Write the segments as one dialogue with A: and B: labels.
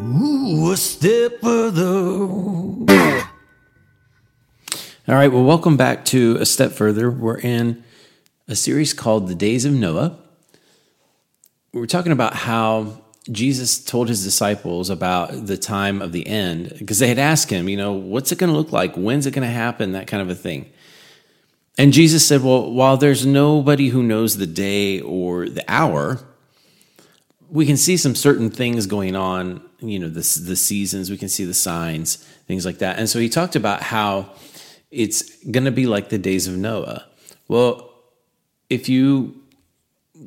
A: Ooh, a step further.
B: All right, well, welcome back to A Step Further. We're in a series called The Days of Noah. We're talking about how Jesus told his disciples about the time of the end because they had asked him, you know, what's it going to look like? When's it going to happen? That kind of a thing. And Jesus said, well, while there's nobody who knows the day or the hour, we can see some certain things going on, you know, the, the seasons, we can see the signs, things like that. And so he talked about how it's going to be like the days of Noah. Well, if you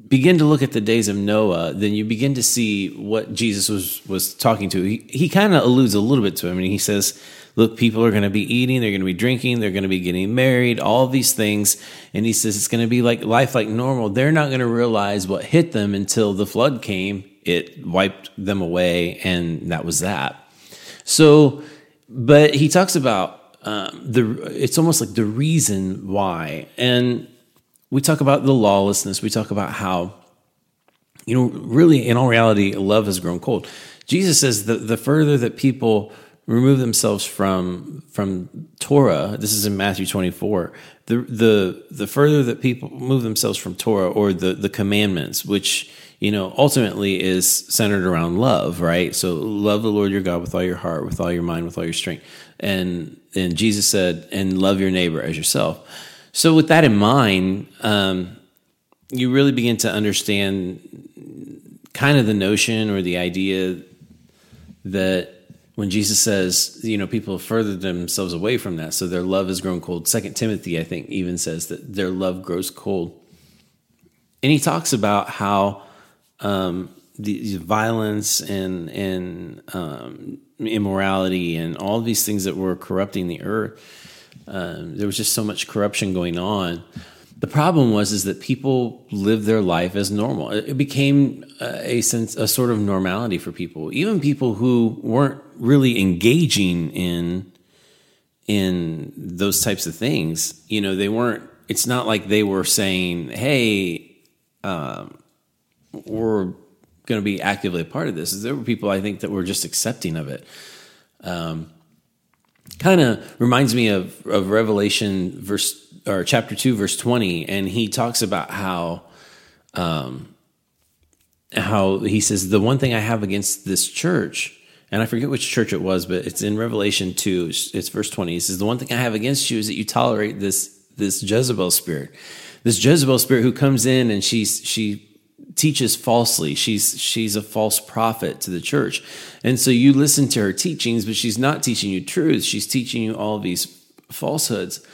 B: begin to look at the days of Noah, then you begin to see what Jesus was was talking to. He, he kind of alludes a little bit to him, and he says, "Look, people are going to be eating, they're going to be drinking, they're going to be getting married, all these things." And he says it's going to be like life like normal. They're not going to realize what hit them until the flood came. It wiped them away, and that was that. So, but he talks about um, the. It's almost like the reason why, and we talk about the lawlessness. We talk about how, you know, really in all reality, love has grown cold. Jesus says that the further that people remove themselves from from Torah, this is in Matthew 24, the the the further that people move themselves from Torah or the the commandments, which you know ultimately is centered around love, right? So love the Lord your God with all your heart, with all your mind, with all your strength. And and Jesus said, and love your neighbor as yourself. So, with that in mind, um, you really begin to understand kind of the notion or the idea that when Jesus says, you know, people have furthered themselves away from that, so their love has grown cold. Second Timothy, I think, even says that their love grows cold, and he talks about how um, the, violence and and um, immorality and all these things that were corrupting the earth um, there was just so much corruption going on. The problem was is that people lived their life as normal. It became a sense, a sort of normality for people, even people who weren't really engaging in in those types of things. You know, they weren't. It's not like they were saying, "Hey, um, we're going to be actively a part of this." There were people I think that were just accepting of it. Um, kind of reminds me of, of Revelation verse or chapter two, verse twenty, and he talks about how um, how he says the one thing I have against this church, and I forget which church it was, but it's in Revelation two. It's, it's verse twenty. He says the one thing I have against you is that you tolerate this this Jezebel spirit, this Jezebel spirit who comes in and she's she teaches falsely. She's she's a false prophet to the church. And so you listen to her teachings, but she's not teaching you truth. She's teaching you all these falsehoods.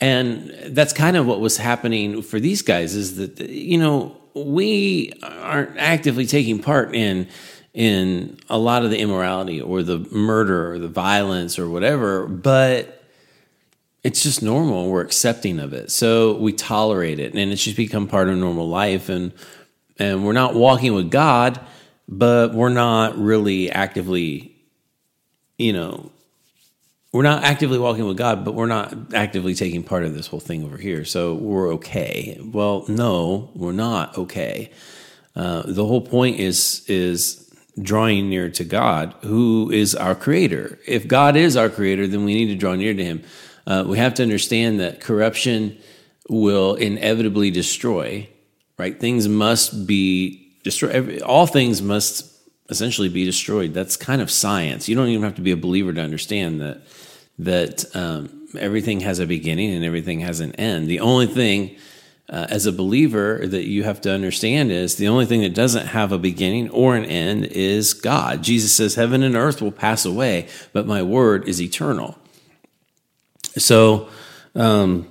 B: And that's kind of what was happening for these guys is that you know, we aren't actively taking part in in a lot of the immorality or the murder or the violence or whatever, but it's just normal. We're accepting of it. So we tolerate it and it's just become part of normal life. And and we're not walking with God, but we're not really actively, you know, we're not actively walking with God, but we're not actively taking part of this whole thing over here. So we're okay. Well, no, we're not okay. Uh, the whole point is is drawing near to God, who is our creator. If God is our creator, then we need to draw near to Him. Uh, we have to understand that corruption will inevitably destroy right? Things must be destroyed. All things must essentially be destroyed. That's kind of science. You don't even have to be a believer to understand that that um, everything has a beginning and everything has an end. The only thing uh, as a believer that you have to understand is the only thing that doesn't have a beginning or an end is God. Jesus says, Heaven and earth will pass away, but my word is eternal. So, um,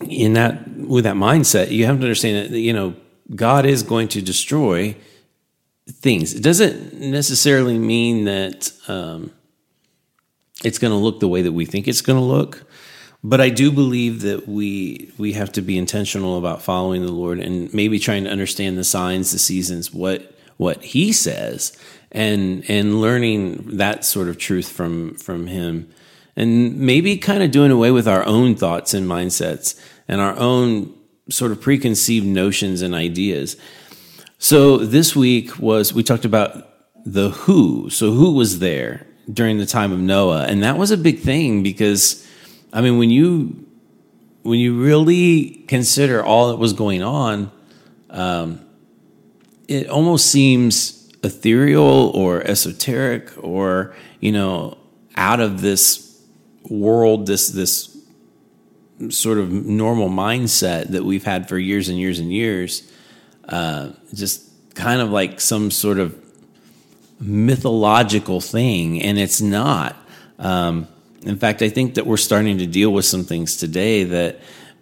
B: in that with that mindset, you have to understand that you know God is going to destroy things. It doesn't necessarily mean that um, it's going to look the way that we think it's going to look, but I do believe that we we have to be intentional about following the Lord and maybe trying to understand the signs, the seasons, what what He says, and and learning that sort of truth from from Him and maybe kind of doing away with our own thoughts and mindsets and our own sort of preconceived notions and ideas. So this week was we talked about the who. So who was there during the time of Noah? And that was a big thing because I mean when you when you really consider all that was going on, um, it almost seems ethereal or esoteric or you know out of this world this this sort of normal mindset that we've had for years and years and years uh, just kind of like some sort of mythological thing. And it's not. Um, in fact i think that we're starting to deal with some things today that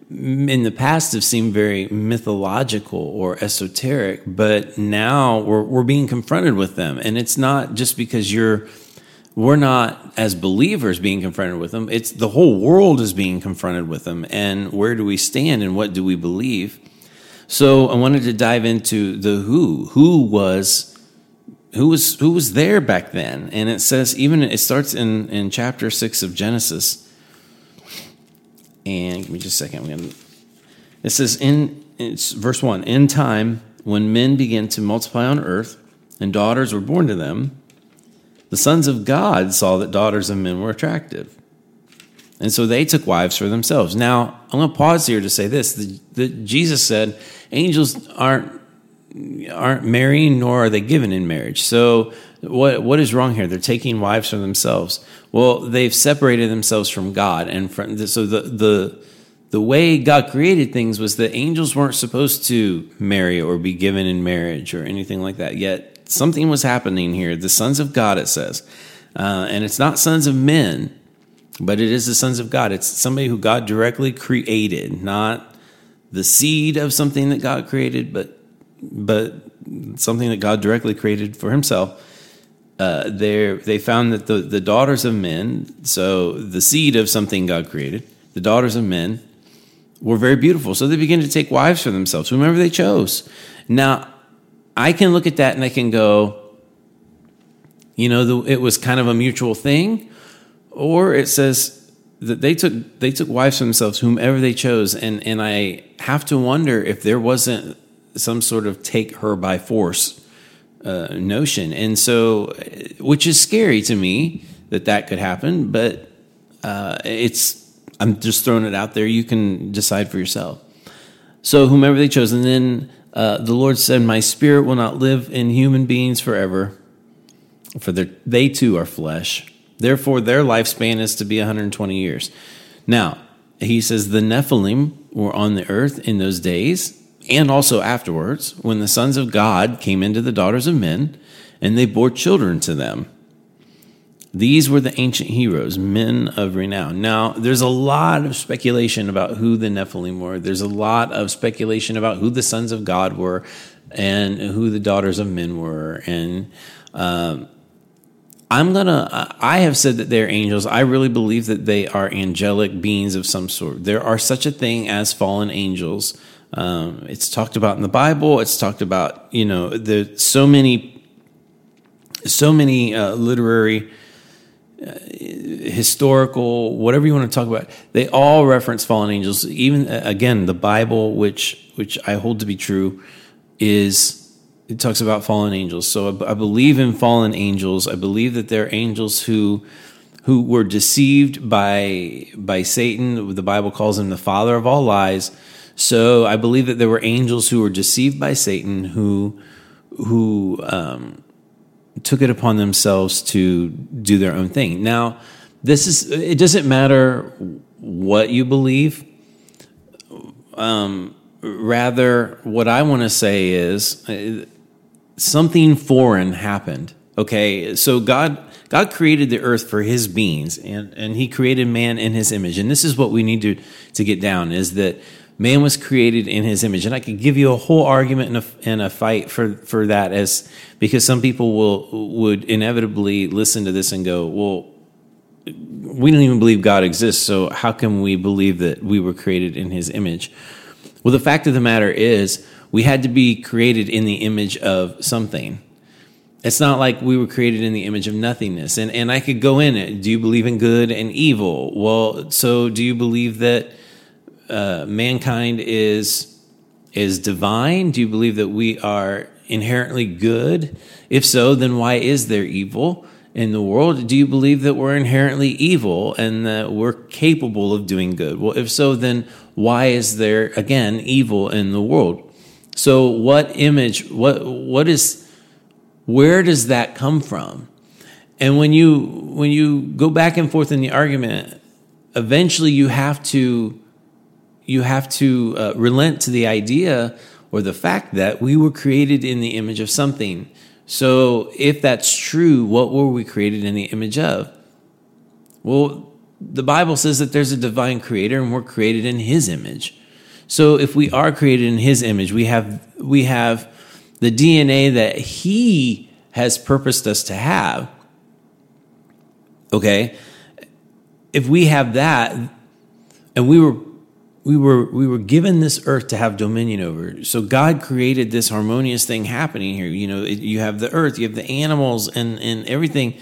B: in the past have seemed very mythological or esoteric, but now we're, we're being confronted with them. And it's not just because you're, we're not as believers being confronted with them. It's the whole world is being confronted with them. And where do we stand and what do we believe? So I wanted to dive into the who. Who was who was who was there back then? And it says even it starts in in chapter six of Genesis and give me just a second. Gonna, it says in it's verse one. In time, when men began to multiply on earth, and daughters were born to them, the sons of God saw that daughters of men were attractive, and so they took wives for themselves. Now I'm going to pause here to say this: that Jesus said angels aren't aren't marrying nor are they given in marriage. So what what is wrong here? They're taking wives for themselves. Well, they've separated themselves from God, and from, so the the the way God created things was that angels weren't supposed to marry or be given in marriage or anything like that. Yet something was happening here. The sons of God, it says, uh, and it's not sons of men, but it is the sons of God. It's somebody who God directly created, not the seed of something that God created, but but something that God directly created for Himself uh, they found that the, the daughters of men, so the seed of something God created, the daughters of men were very beautiful. So they began to take wives for themselves, whomever they chose. Now, I can look at that and I can go, you know, the, it was kind of a mutual thing, or it says that they took they took wives for themselves, whomever they chose, and and I have to wonder if there wasn't some sort of take her by force uh, notion. And so, which is scary to me that that could happen, but uh, it's, I'm just throwing it out there. You can decide for yourself. So, whomever they chose, and then uh, the Lord said, My spirit will not live in human beings forever, for they too are flesh. Therefore, their lifespan is to be 120 years. Now, he says the Nephilim were on the earth in those days and also afterwards, when the sons of God came into the daughters of men, and they bore children to them. These were the ancient heroes, men of renown. Now, there's a lot of speculation about who the Nephilim were. There's a lot of speculation about who the sons of God were and who the daughters of men were. And um, I'm gonna. I have said that they're angels. I really believe that they are angelic beings of some sort. There are such a thing as fallen angels. Um, it's talked about in the Bible. It's talked about, you know, there's so many, so many uh, literary, uh, historical, whatever you want to talk about. They all reference fallen angels. Even uh, again, the Bible, which which I hold to be true, is it talks about fallen angels. So I, I believe in fallen angels. I believe that they're angels who who were deceived by by Satan. The Bible calls him the father of all lies so I believe that there were angels who were deceived by Satan who who um, took it upon themselves to do their own thing. Now, this is it doesn't matter what you believe. Um, rather, what I want to say is uh, something foreign happened. Okay, so God God created the earth for His beings, and and He created man in His image, and this is what we need to to get down: is that man was created in his image. And i could give you a whole argument and a, fight for, for that as because some people will would inevitably listen to this and go well we don't even believe god exists so how can we believe that we were created in his image? Well the fact of the matter is we had to be created in the image of something. It's not like we were created in the image of nothingness. And and i could go in it. Do you believe in good and evil? Well so do you believe that uh, mankind is is divine? Do you believe that we are inherently good? If so, then why is there evil in the world? Do you believe that we're inherently evil and that we're capable of doing good? Well, if so, then why is there again evil in the world? So what image what what is where does that come from? And when you when you go back and forth in the argument, eventually you have to you have to uh, relent to the idea or the fact that we were created in the image of something. So if that's true, what were we created in the image of? Well, the Bible says that there's a divine creator and we're created in his image. So if we are created in his image, we have we have the DNA that he has purposed us to have. Okay? If we have that and we were we were we were given this earth to have dominion over. So God created this harmonious thing happening here. You know, you have the earth, you have the animals and and everything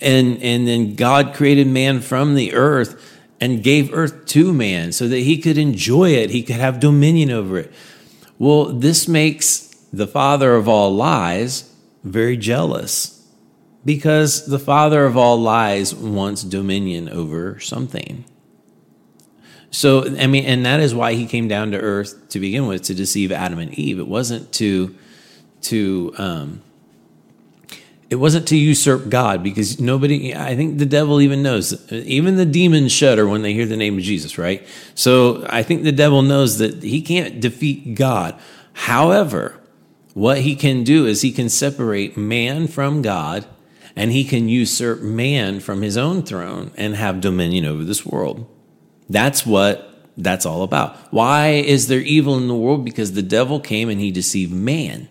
B: and and then God created man from the earth and gave earth to man so that he could enjoy it, he could have dominion over it. Well, this makes the father of all lies very jealous because the father of all lies wants dominion over something. So, I mean, and that is why he came down to earth to begin with to deceive Adam and Eve. It wasn't to, to, um, it wasn't to usurp God because nobody, I think the devil even knows, even the demons shudder when they hear the name of Jesus, right? So I think the devil knows that he can't defeat God. However, what he can do is he can separate man from God and he can usurp man from his own throne and have dominion over this world. That's what that's all about. Why is there evil in the world? Because the devil came and he deceived man.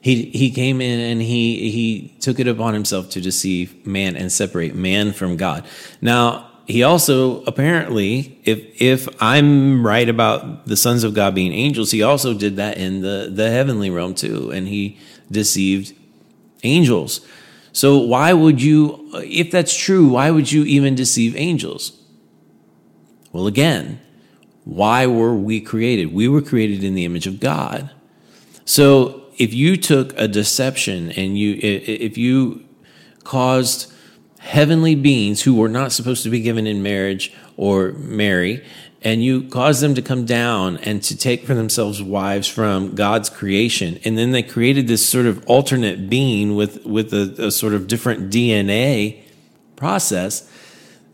B: He, he came in and he, he took it upon himself to deceive man and separate man from God. Now, he also apparently, if, if I'm right about the sons of God being angels, he also did that in the, the heavenly realm too. And he deceived angels. So why would you, if that's true, why would you even deceive angels? Well, again, why were we created? We were created in the image of God. So if you took a deception and you if you caused heavenly beings who were not supposed to be given in marriage or marry and you caused them to come down and to take for themselves wives from God's creation and then they created this sort of alternate being with with a, a sort of different DNA process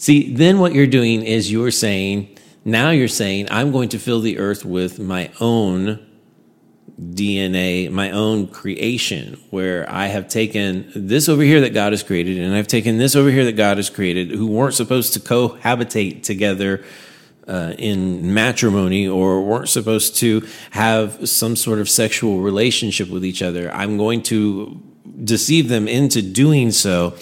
B: see then what you're doing is you're saying now you're saying I'm going to fill the earth with my own DNA, my own creation, where I have taken this over here that God has created, and I've taken this over here that God has created, who weren't supposed to cohabitate together uh, in matrimony or weren't supposed to have some sort of sexual relationship with each other. I'm going to deceive them into doing so.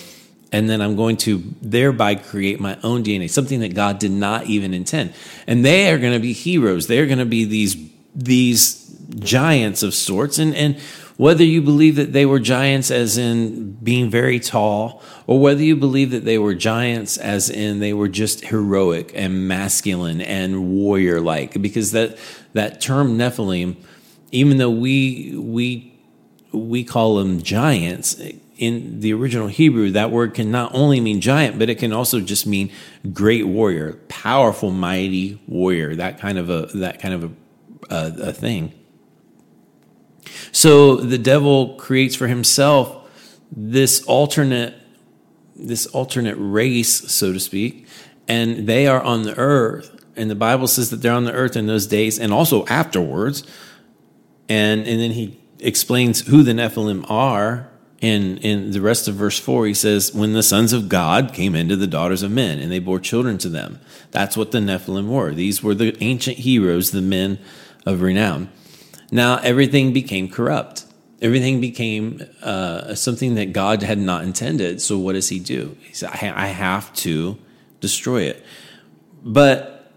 B: And then I'm going to thereby create my own DNA, something that God did not even intend. And they are going to be heroes. They're going to be these, these giants of sorts. And, and whether you believe that they were giants as in being very tall, or whether you believe that they were giants as in they were just heroic and masculine and warrior like, because that, that term Nephilim, even though we, we, we call them giants, in the original Hebrew, that word can not only mean giant, but it can also just mean great warrior, powerful, mighty warrior, that kind of a, that kind of a, a, a thing. So the devil creates for himself this alternate this alternate race, so to speak, and they are on the earth. And the Bible says that they're on the earth in those days and also afterwards. And and then he explains who the Nephilim are. In, in the rest of verse 4, he says, When the sons of God came into the daughters of men, and they bore children to them. That's what the Nephilim were. These were the ancient heroes, the men of renown. Now everything became corrupt. Everything became uh, something that God had not intended. So what does He do? He said, "I have to destroy it." But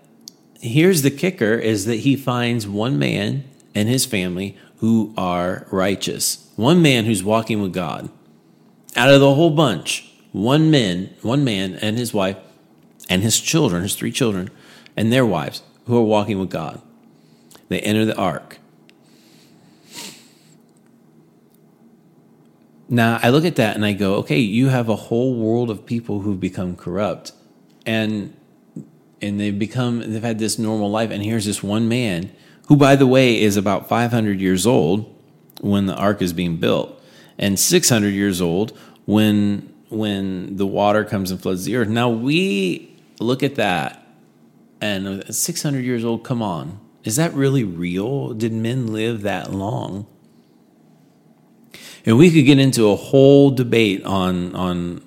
B: here's the kicker: is that He finds one man and his family who are righteous. One man who's walking with God. Out of the whole bunch, one man, one man and his wife and his children, his three children, and their wives who are walking with God. They enter the ark. Now I look at that and I go, okay, you have a whole world of people who've become corrupt, and and they've become they've had this normal life, and here's this one man who, by the way, is about 500 years old when the ark is being built, and 600 years old when when the water comes and floods the earth. Now we look at that, and 600 years old. Come on, is that really real? Did men live that long? And we could get into a whole debate on on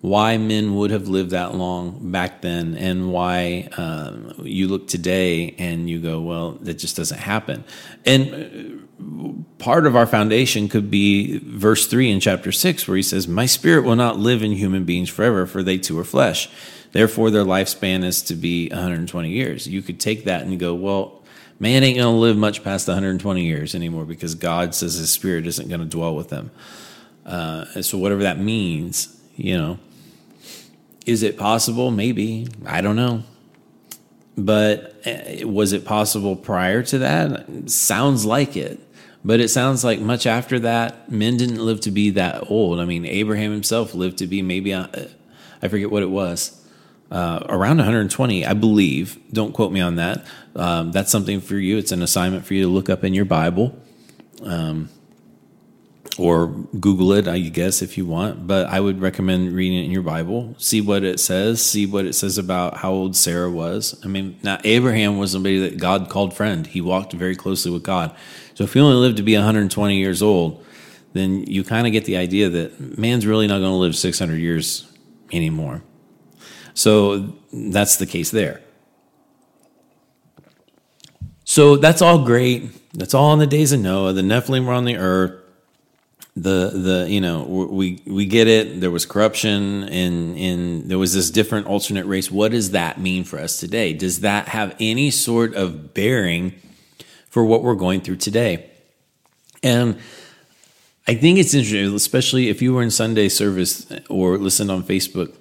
B: why men would have lived that long back then and why um, you look today and you go, well, that just doesn't happen. And uh, part of our foundation could be verse 3 in chapter 6, where he says, My spirit will not live in human beings forever, for they too are flesh. Therefore, their lifespan is to be 120 years. You could take that and go, well, man ain't going to live much past 120 years anymore because God says his spirit isn't going to dwell with them. Uh, so, whatever that means, you know, is it possible? Maybe. I don't know. But uh, was it possible prior to that? Sounds like it. But it sounds like much after that, men didn't live to be that old. I mean, Abraham himself lived to be maybe, uh, I forget what it was, uh, around 120, I believe. Don't quote me on that. Um, that's something for you. It's an assignment for you to look up in your Bible. Um, or Google it, I guess, if you want. But I would recommend reading it in your Bible. See what it says. See what it says about how old Sarah was. I mean, now Abraham was somebody that God called friend. He walked very closely with God. So if you only live to be 120 years old, then you kind of get the idea that man's really not going to live 600 years anymore. So that's the case there. So that's all great. That's all in the days of Noah. The Nephilim were on the earth. The the you know we we get it. There was corruption and and there was this different alternate race. What does that mean for us today? Does that have any sort of bearing for what we're going through today? And I think it's interesting, especially if you were in Sunday service or listened on Facebook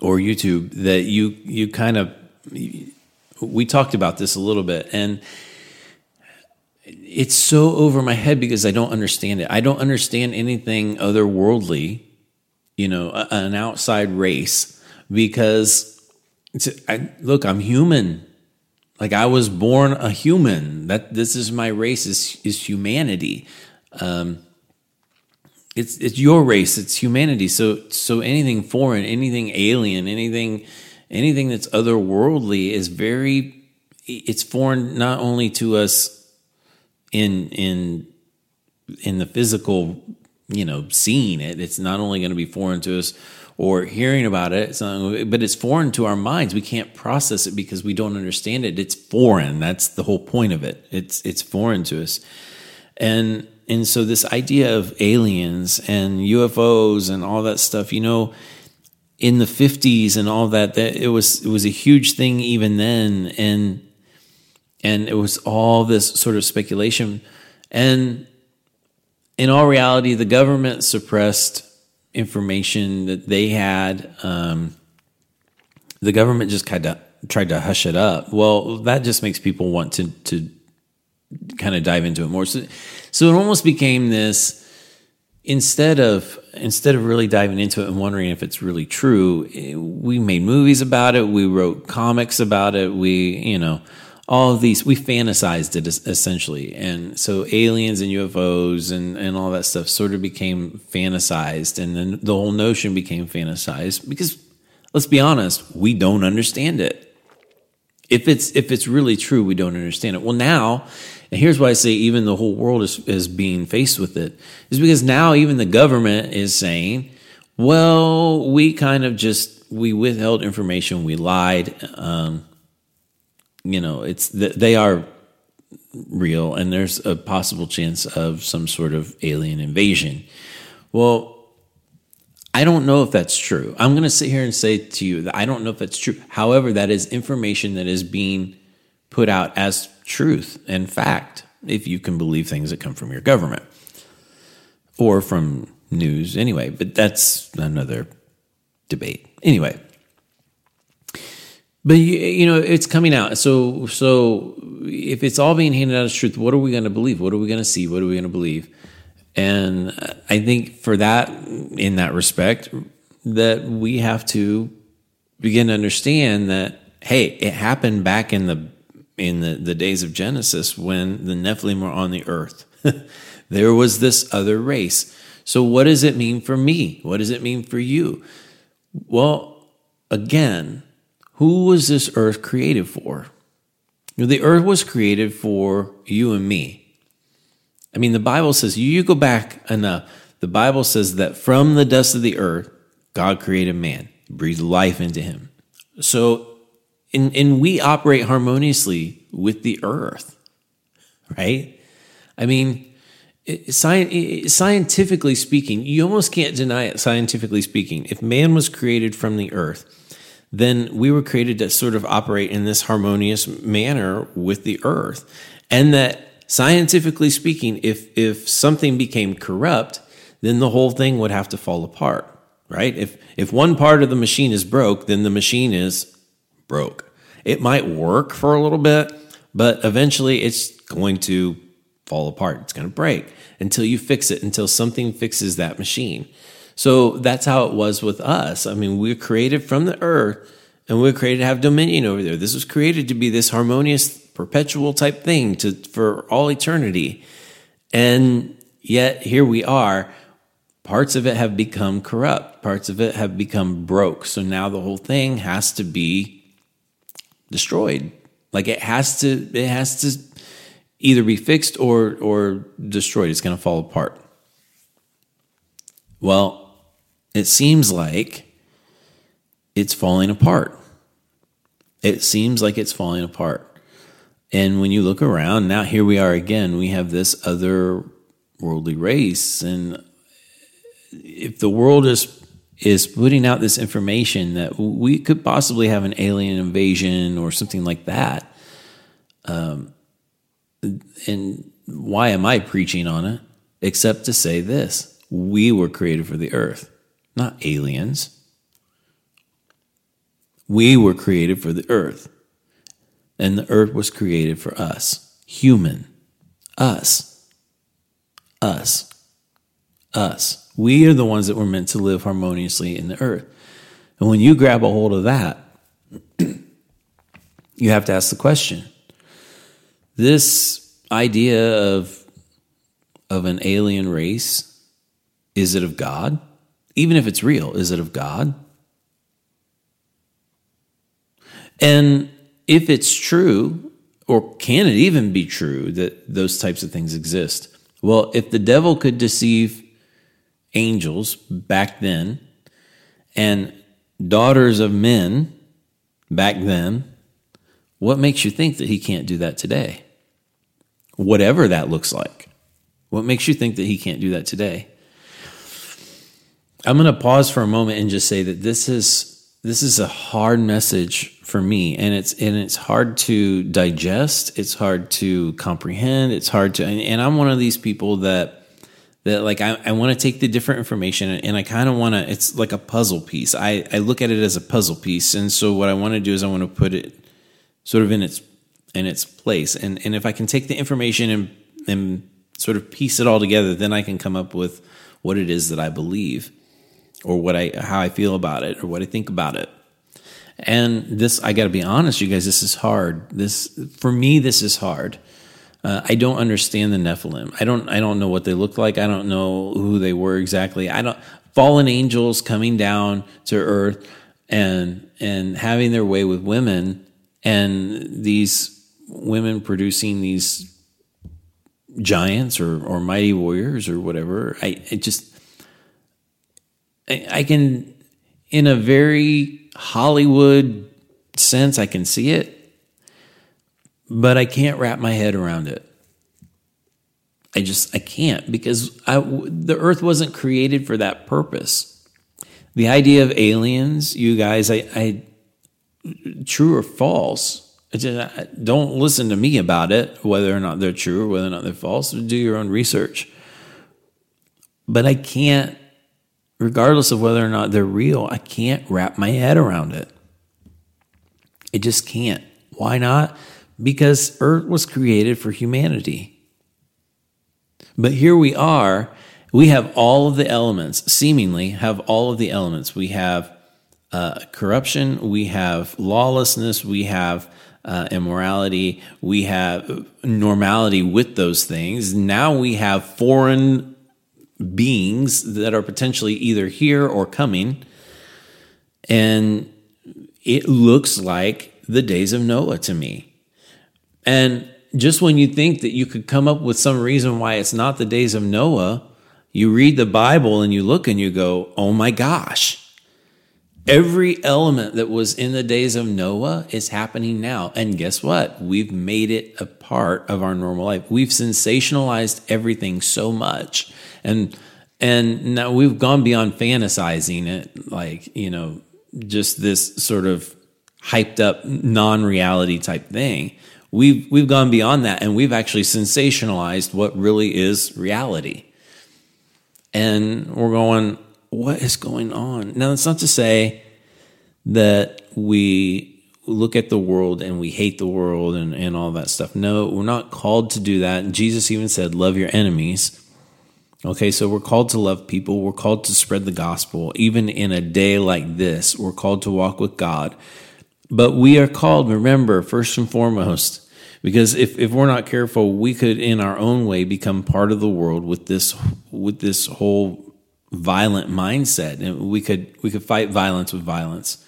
B: or YouTube that you you kind of we talked about this a little bit and it's so over my head because I don't understand it. I don't understand anything otherworldly, you know, an outside race because I, look, I'm human. Like I was born a human. That this is my race is is humanity. Um, it's it's your race it's humanity so so anything foreign anything alien anything anything that's otherworldly is very it's foreign not only to us in in in the physical you know seeing it it's not only going to be foreign to us or hearing about it but it's foreign to our minds. We can't process it because we don't understand it. It's foreign. That's the whole point of it. It's it's foreign to us. And and so this idea of aliens and UFOs and all that stuff, you know, in the 50s and all that, that it was it was a huge thing even then. And and it was all this sort of speculation. And in all reality the government suppressed information that they had um, the government just kind of tried to hush it up well that just makes people want to to kind of dive into it more. So, so it almost became this instead of instead of really diving into it and wondering if it's really true. We made movies about it. We wrote comics about it. We you know all of these we fantasized it essentially. And so aliens and ufos and, and all that stuff sort of became fantasized. And then the whole notion became fantasized because let's be honest we don't understand it. If it's if it's really true we don't understand it. Well now and here's why I say even the whole world is, is being faced with it, is because now even the government is saying, well, we kind of just, we withheld information, we lied. Um, you know, it's, they are real and there's a possible chance of some sort of alien invasion. Well, I don't know if that's true. I'm going to sit here and say to you that I don't know if that's true. However, that is information that is being put out as truth and fact if you can believe things that come from your government or from news anyway. But that's another debate. Anyway. But you, you know it's coming out. So so if it's all being handed out as truth, what are we going to believe? What are we going to see? What are we going to believe? And I think for that, in that respect, that we have to begin to understand that hey, it happened back in the in the, the days of Genesis when the Nephilim were on the earth. there was this other race. So what does it mean for me? What does it mean for you? Well, again, who was this earth created for? The earth was created for you and me. I mean, the Bible says, you go back enough. The Bible says that from the dust of the earth, God created man, breathed life into him. So, and, and we operate harmoniously with the earth, right? I mean, scientifically speaking, you almost can't deny it, scientifically speaking. If man was created from the earth, then we were created to sort of operate in this harmonious manner with the earth. And that scientifically speaking, if, if something became corrupt, then the whole thing would have to fall apart, right? If, if one part of the machine is broke, then the machine is broke. It might work for a little bit, but eventually it's going to fall apart. It's going to break until you fix it, until something fixes that machine. So that's how it was with us. I mean, we are created from the earth and we are created to have dominion over there. This was created to be this harmonious, perpetual type thing to for all eternity. And yet here we are. Parts of it have become corrupt. Parts of it have become broke. So now the whole thing has to be destroyed. Like it has to, it has to either be fixed or or destroyed. It's going to fall apart. Well, it seems like it's falling apart. It seems like it's falling apart. And when you look around, now here we are again. We have this other worldly race. And if the world is is putting out this information that we could possibly have an alien invasion or something like that. Um, and why am I preaching on it? Except to say this we were created for the earth not aliens. We were created for the earth, and the earth was created for us, human, us, us, us. We are the ones that were meant to live harmoniously in the earth. And when you grab a hold of that, you have to ask the question this idea of, of an alien race, is it of God? Even if it's real, is it of God? And if it's true, or can it even be true that those types of things exist? Well, if the devil could deceive angels back then and daughters of men back then, what makes you think that he can't do that today? Whatever that looks like. What makes you think that he can't do that today? I'm going to pause for a moment and just say that this is this is a hard message for me and it's and it's hard to digest it's hard to comprehend it's hard to and, and i'm one of these people that that like i, I want to take the different information and i kind of want to it's like a puzzle piece. I, I look at it as a puzzle piece and so what i want to do is i want to put it sort of in its in its place. And and if i can take the information and and sort of piece it all together then i can come up with what it is that i believe or what I how I feel about it or what I think about it. And this, I got to be honest, you guys, this is hard. This for me, this is hard. Uh, I don't understand the Nephilim. I don't. I don't know what they look like. I don't know who they were exactly. I don't. Fallen angels coming down to earth and and having their way with women, and these women producing these giants or or mighty warriors or whatever. I, I just I can, in a very Hollywood sense, I can see it, but I can't wrap my head around it. I just I can't because I, the Earth wasn't created for that purpose. The idea of aliens, you guys, I, I true or false. Don't listen to me about it, whether or not they're true or whether or not they're false. Do your own research. But I can't regardless of whether or not they're real, I can't wrap my head around it. It just can't. Why not? Because Earth was created for humanity. But here we are. We have all of the elements, seemingly have all of the elements. We have uh, corruption, we have lawlessness, we have uh, immorality, we have normality with those things. Now we have foreign beings that are potentially either here or coming. And it looks like the days of Noah to me. And just when you think that you could come up with some reason why it's not the days of Noah, you read the Bible and you look and you go, oh my gosh. Every element that was in the days of Noah is happening now. And guess what? We've made it a part of our normal life. We've sensationalized everything so much. And and now we've gone beyond fantasizing it, like, you know, just this sort of hyped up non-reality type thing. We've we've gone beyond that and we've actually sensationalized what really is reality. And we're going, what is going on? Now it's not to say that we look at the world and we hate the world and, and all that stuff. No, we're not called to do that. Jesus even said, love your enemies. Okay, so we're called to love people. We're called to spread the gospel. Even in a day like this, we're called to walk with God. But we are called, remember, first and foremost, because if, if we're not careful, we could in our own way become part of the world with this with this whole violent mindset. And we could we could fight violence with violence.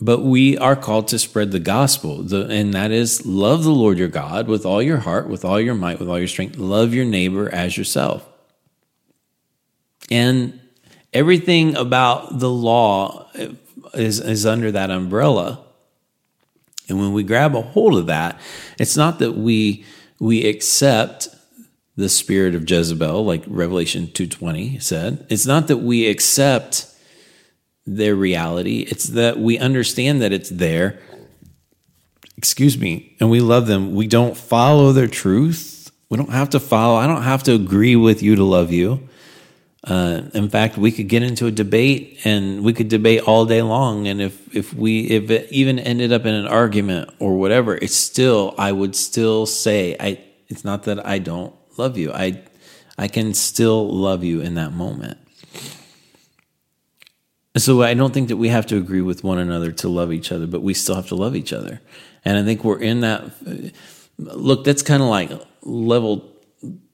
B: But we are called to spread the gospel, the, and that is love the Lord your God with all your heart, with all your might, with all your strength. Love your neighbor as yourself. And everything about the law is, is under that umbrella. And when we grab a hold of that, it's not that we we accept the spirit of Jezebel, like Revelation 2.20 said. It's not that we accept their reality. It's that we understand that it's there. Excuse me. And we love them. We don't follow their truth. We don't have to follow. I don't have to agree with you to love you. Uh, in fact, we could get into a debate and we could debate all day long. And if, if we, if it even ended up in an argument or whatever, it's still, I would still say, I, it's not that I don't love you. I, I can still love you in that moment. So I don't think that we have to agree with one another to love each other, but we still have to love each other. And I think we're in that. Look, that's kind of like level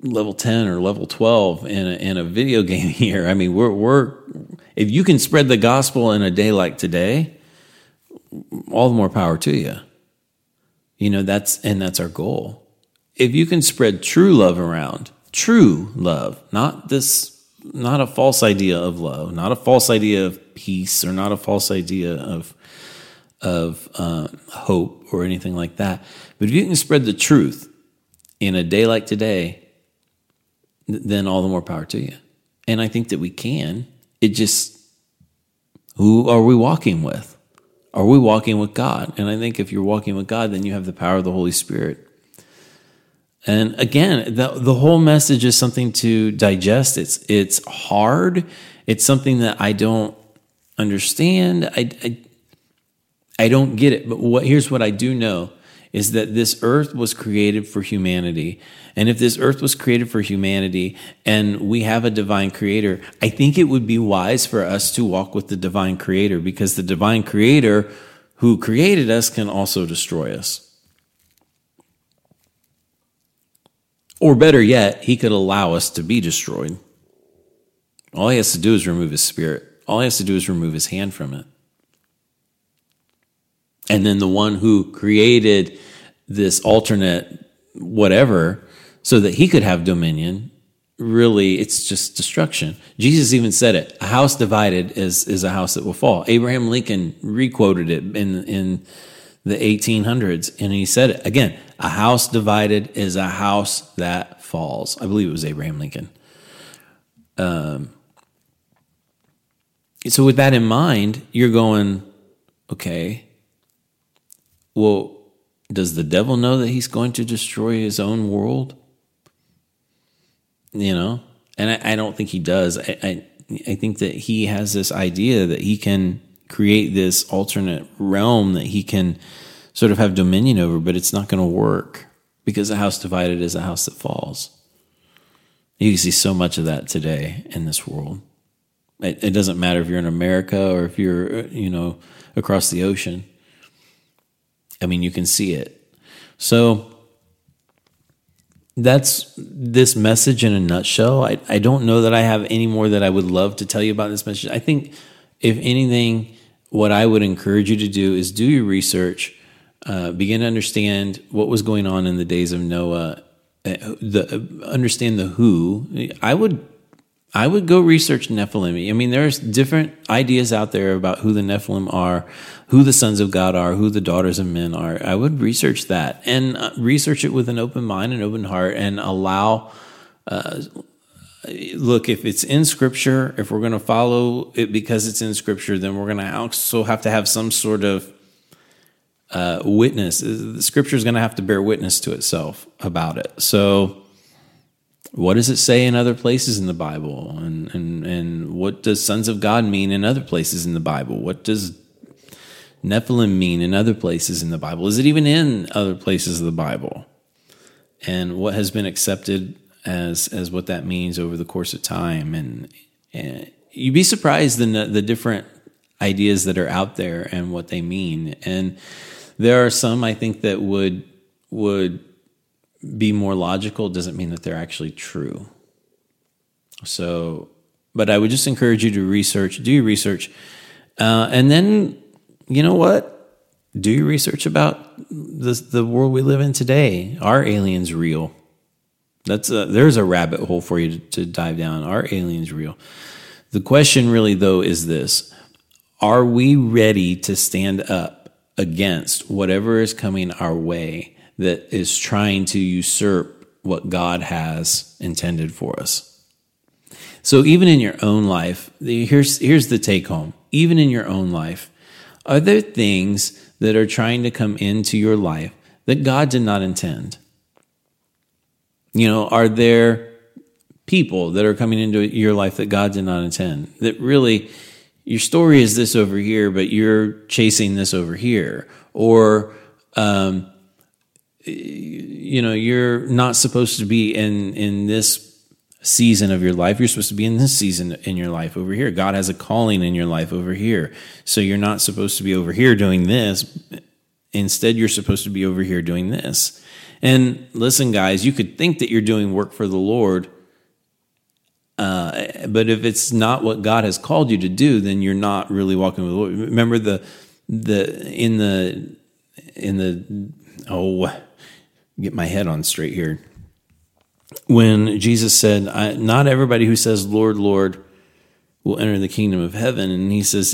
B: level 10 or level 12 in a, in a video game here. I mean, we're, we're, if you can spread the gospel in a day like today, all the more power to you. You know, that's, and that's our goal. If you can spread true love around, true love, not this, not a false idea of love, not a false idea of peace or not a false idea of, of uh, hope or anything like that. But if you can spread the truth, in a day like today, then all the more power to you. And I think that we can. It just, who are we walking with? Are we walking with God? And I think if you're walking with God, then you have the power of the Holy Spirit. And again, the, the whole message is something to digest. It's, it's hard. It's something that I don't understand. I, I, I don't get it. But what, here's what I do know is that this earth was created for humanity. And if this earth was created for humanity and we have a divine creator, I think it would be wise for us to walk with the divine creator because the divine creator who created us can also destroy us. Or better yet, he could allow us to be destroyed. All he has to do is remove his spirit. All he has to do is remove his hand from it. And then the one who created this alternate whatever so that he could have dominion really it's just destruction jesus even said it a house divided is is a house that will fall abraham lincoln requoted it in in the 1800s and he said it again a house divided is a house that falls i believe it was abraham lincoln um so with that in mind you're going okay well does the devil know that he's going to destroy his own world? You know, and I, I don't think he does. I, I, I think that he has this idea that he can create this alternate realm that he can sort of have dominion over, but it's not going to work because a house divided is a house that falls. You can see so much of that today in this world. It, it doesn't matter if you're in America or if you're, you know, across the ocean. I mean, you can see it. So that's this message in a nutshell. I, I don't know that I have any more that I would love to tell you about this message. I think, if anything, what I would encourage you to do is do your research, uh, begin to understand what was going on in the days of Noah, uh, the uh, understand the who. I would I would go research Nephilim. I mean, there's different ideas out there about who the Nephilim are, who the sons of God are, who the daughters of men are. I would research that and uh, research it with an open mind and open heart and allow. Uh, look, if it's in Scripture, if we're going to follow it because it's in Scripture, then we're going to also have to have some sort of uh, witness. The Scripture is going to have to bear witness to itself about it. So what does it say in other places in the Bible? And, and, and what does sons of God mean in other places in the Bible? What does Nephilim mean in other places in the Bible? Is it even in other places of the Bible? And what has been accepted as as what that means over the course of time? And, and you'd be surprised the the different ideas that are out there and what they mean. And there are some I think that would would be more logical doesn't mean that they're actually true. So, but I would just encourage you to research, do your research, uh, and then you know what? Do your research about the the world we live in today. Are aliens real? That's a, there's a rabbit hole for you to, to dive down. Are aliens real? The question really though is this: Are we ready to stand up against whatever is coming our way? that is trying to usurp what God has intended for us. So even in your own life, here's here's the take home. Even in your own life, are there things that are trying to come into your life that God did not intend? You know, are there people that are coming into your life that God did not intend? That really your story is this over here, but you're chasing this over here, or um, you know you're not supposed to be in in this season of your life. You're supposed to be in this season in your life over here. God has a calling in your life over here. So you're not supposed to be over here doing this. Instead you're supposed to be over here doing this. And listen guys you could think that you're doing work for the lord uh, but if it's not what god has called you to do then you're not really walking with the lord remember the the in the in the oh get my head on straight here. When Jesus said, Not everybody who says, Lord, Lord, will enter the kingdom of heaven. And he says,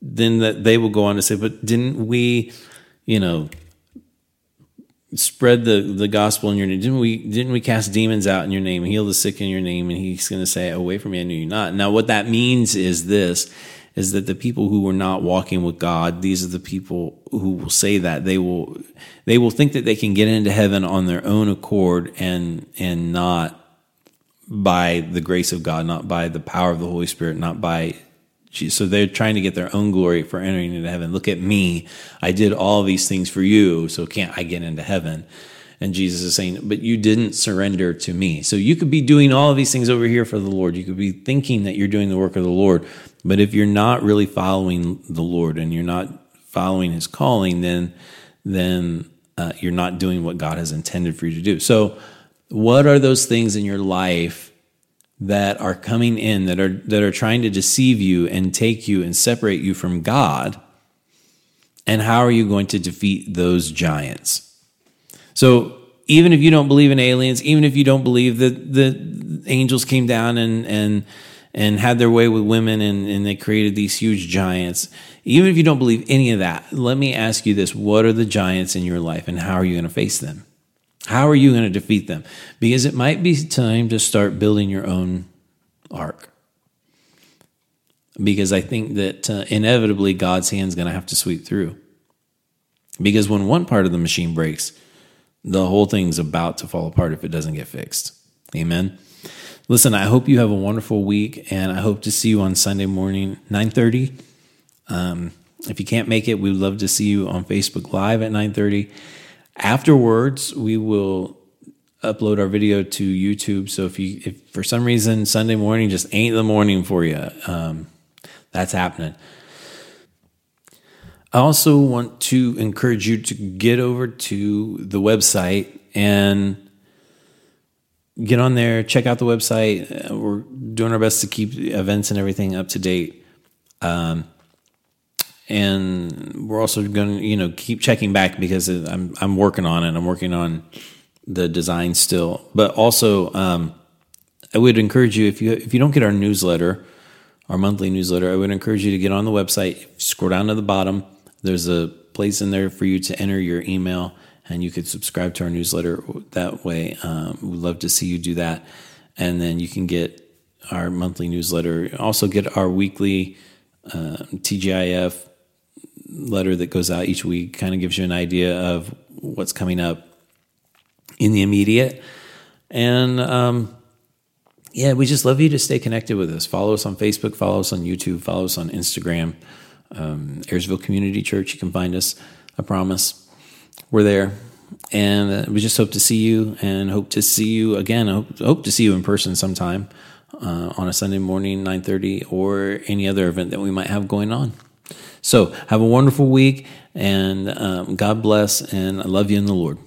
B: Then that they will go on to say, But didn't we, you know, spread the, the gospel in your name? Didn't we didn't we cast demons out in your name, heal the sick in your name? And he's going to say, Away from me, I knew you not. Now, what that means is this is that the people who were not walking with God, these are the people who will say that they will they will think that they can get into heaven on their own accord and and not by the grace of God, not by the power of the Holy Spirit, not by so they're trying to get their own glory for entering into heaven. Look at me. I did all these things for you, so can't I get into heaven? And Jesus is saying, but you didn't surrender to me. So you could be doing all of these things over here for the Lord. You could be thinking that you're doing the work of the Lord, but if you're not really following the Lord and you're not following His calling, then then uh, you're not doing what God has intended for you to do. So, what are those things in your life that are coming in that are that are trying to deceive you and take you and separate you from God? And how are you going to defeat those giants? So, even if you don't believe in aliens, even if you don't believe that the angels came down and and and had their way with women and, and they created these huge giants. Even if you don't believe any of that, let me ask you this what are the giants in your life and how are you going to face them? How are you going to defeat them? Because it might be time to start building your own ark. Because I think that uh, inevitably God's hand's going to have to sweep through. Because when one part of the machine breaks, the whole thing's about to fall apart if it doesn't get fixed. Amen. Listen, I hope you have a wonderful week, and I hope to see you on Sunday morning, nine thirty. Um, if you can't make it, we'd love to see you on Facebook Live at nine thirty. Afterwards, we will upload our video to YouTube. So if you, if for some reason Sunday morning just ain't the morning for you, um, that's happening. I also want to encourage you to get over to the website and get on there, check out the website. Uh, we're doing our best to keep events and everything up to date. Um, and we're also going to, you know, keep checking back because I'm I'm working on it. I'm working on the design still, but also um, I would encourage you if you if you don't get our newsletter, our monthly newsletter, I would encourage you to get on the website. Scroll down to the bottom. There's a place in there for you to enter your email, and you could subscribe to our newsletter that way. Um, we'd love to see you do that, and then you can get our monthly newsletter. Also, get our weekly uh, TGIF letter that goes out each week. Kind of gives you an idea of what's coming up in the immediate. And um, yeah, we just love you to stay connected with us. Follow us on Facebook, follow us on YouTube, follow us on Instagram. Um, Community Church, you can find us. I promise. We're there. And uh, we just hope to see you and hope to see you again. Hope, hope to see you in person sometime uh, on a Sunday morning, 9.30, or any other event that we might have going on. So have a wonderful week and um, God bless. And I love you in the Lord.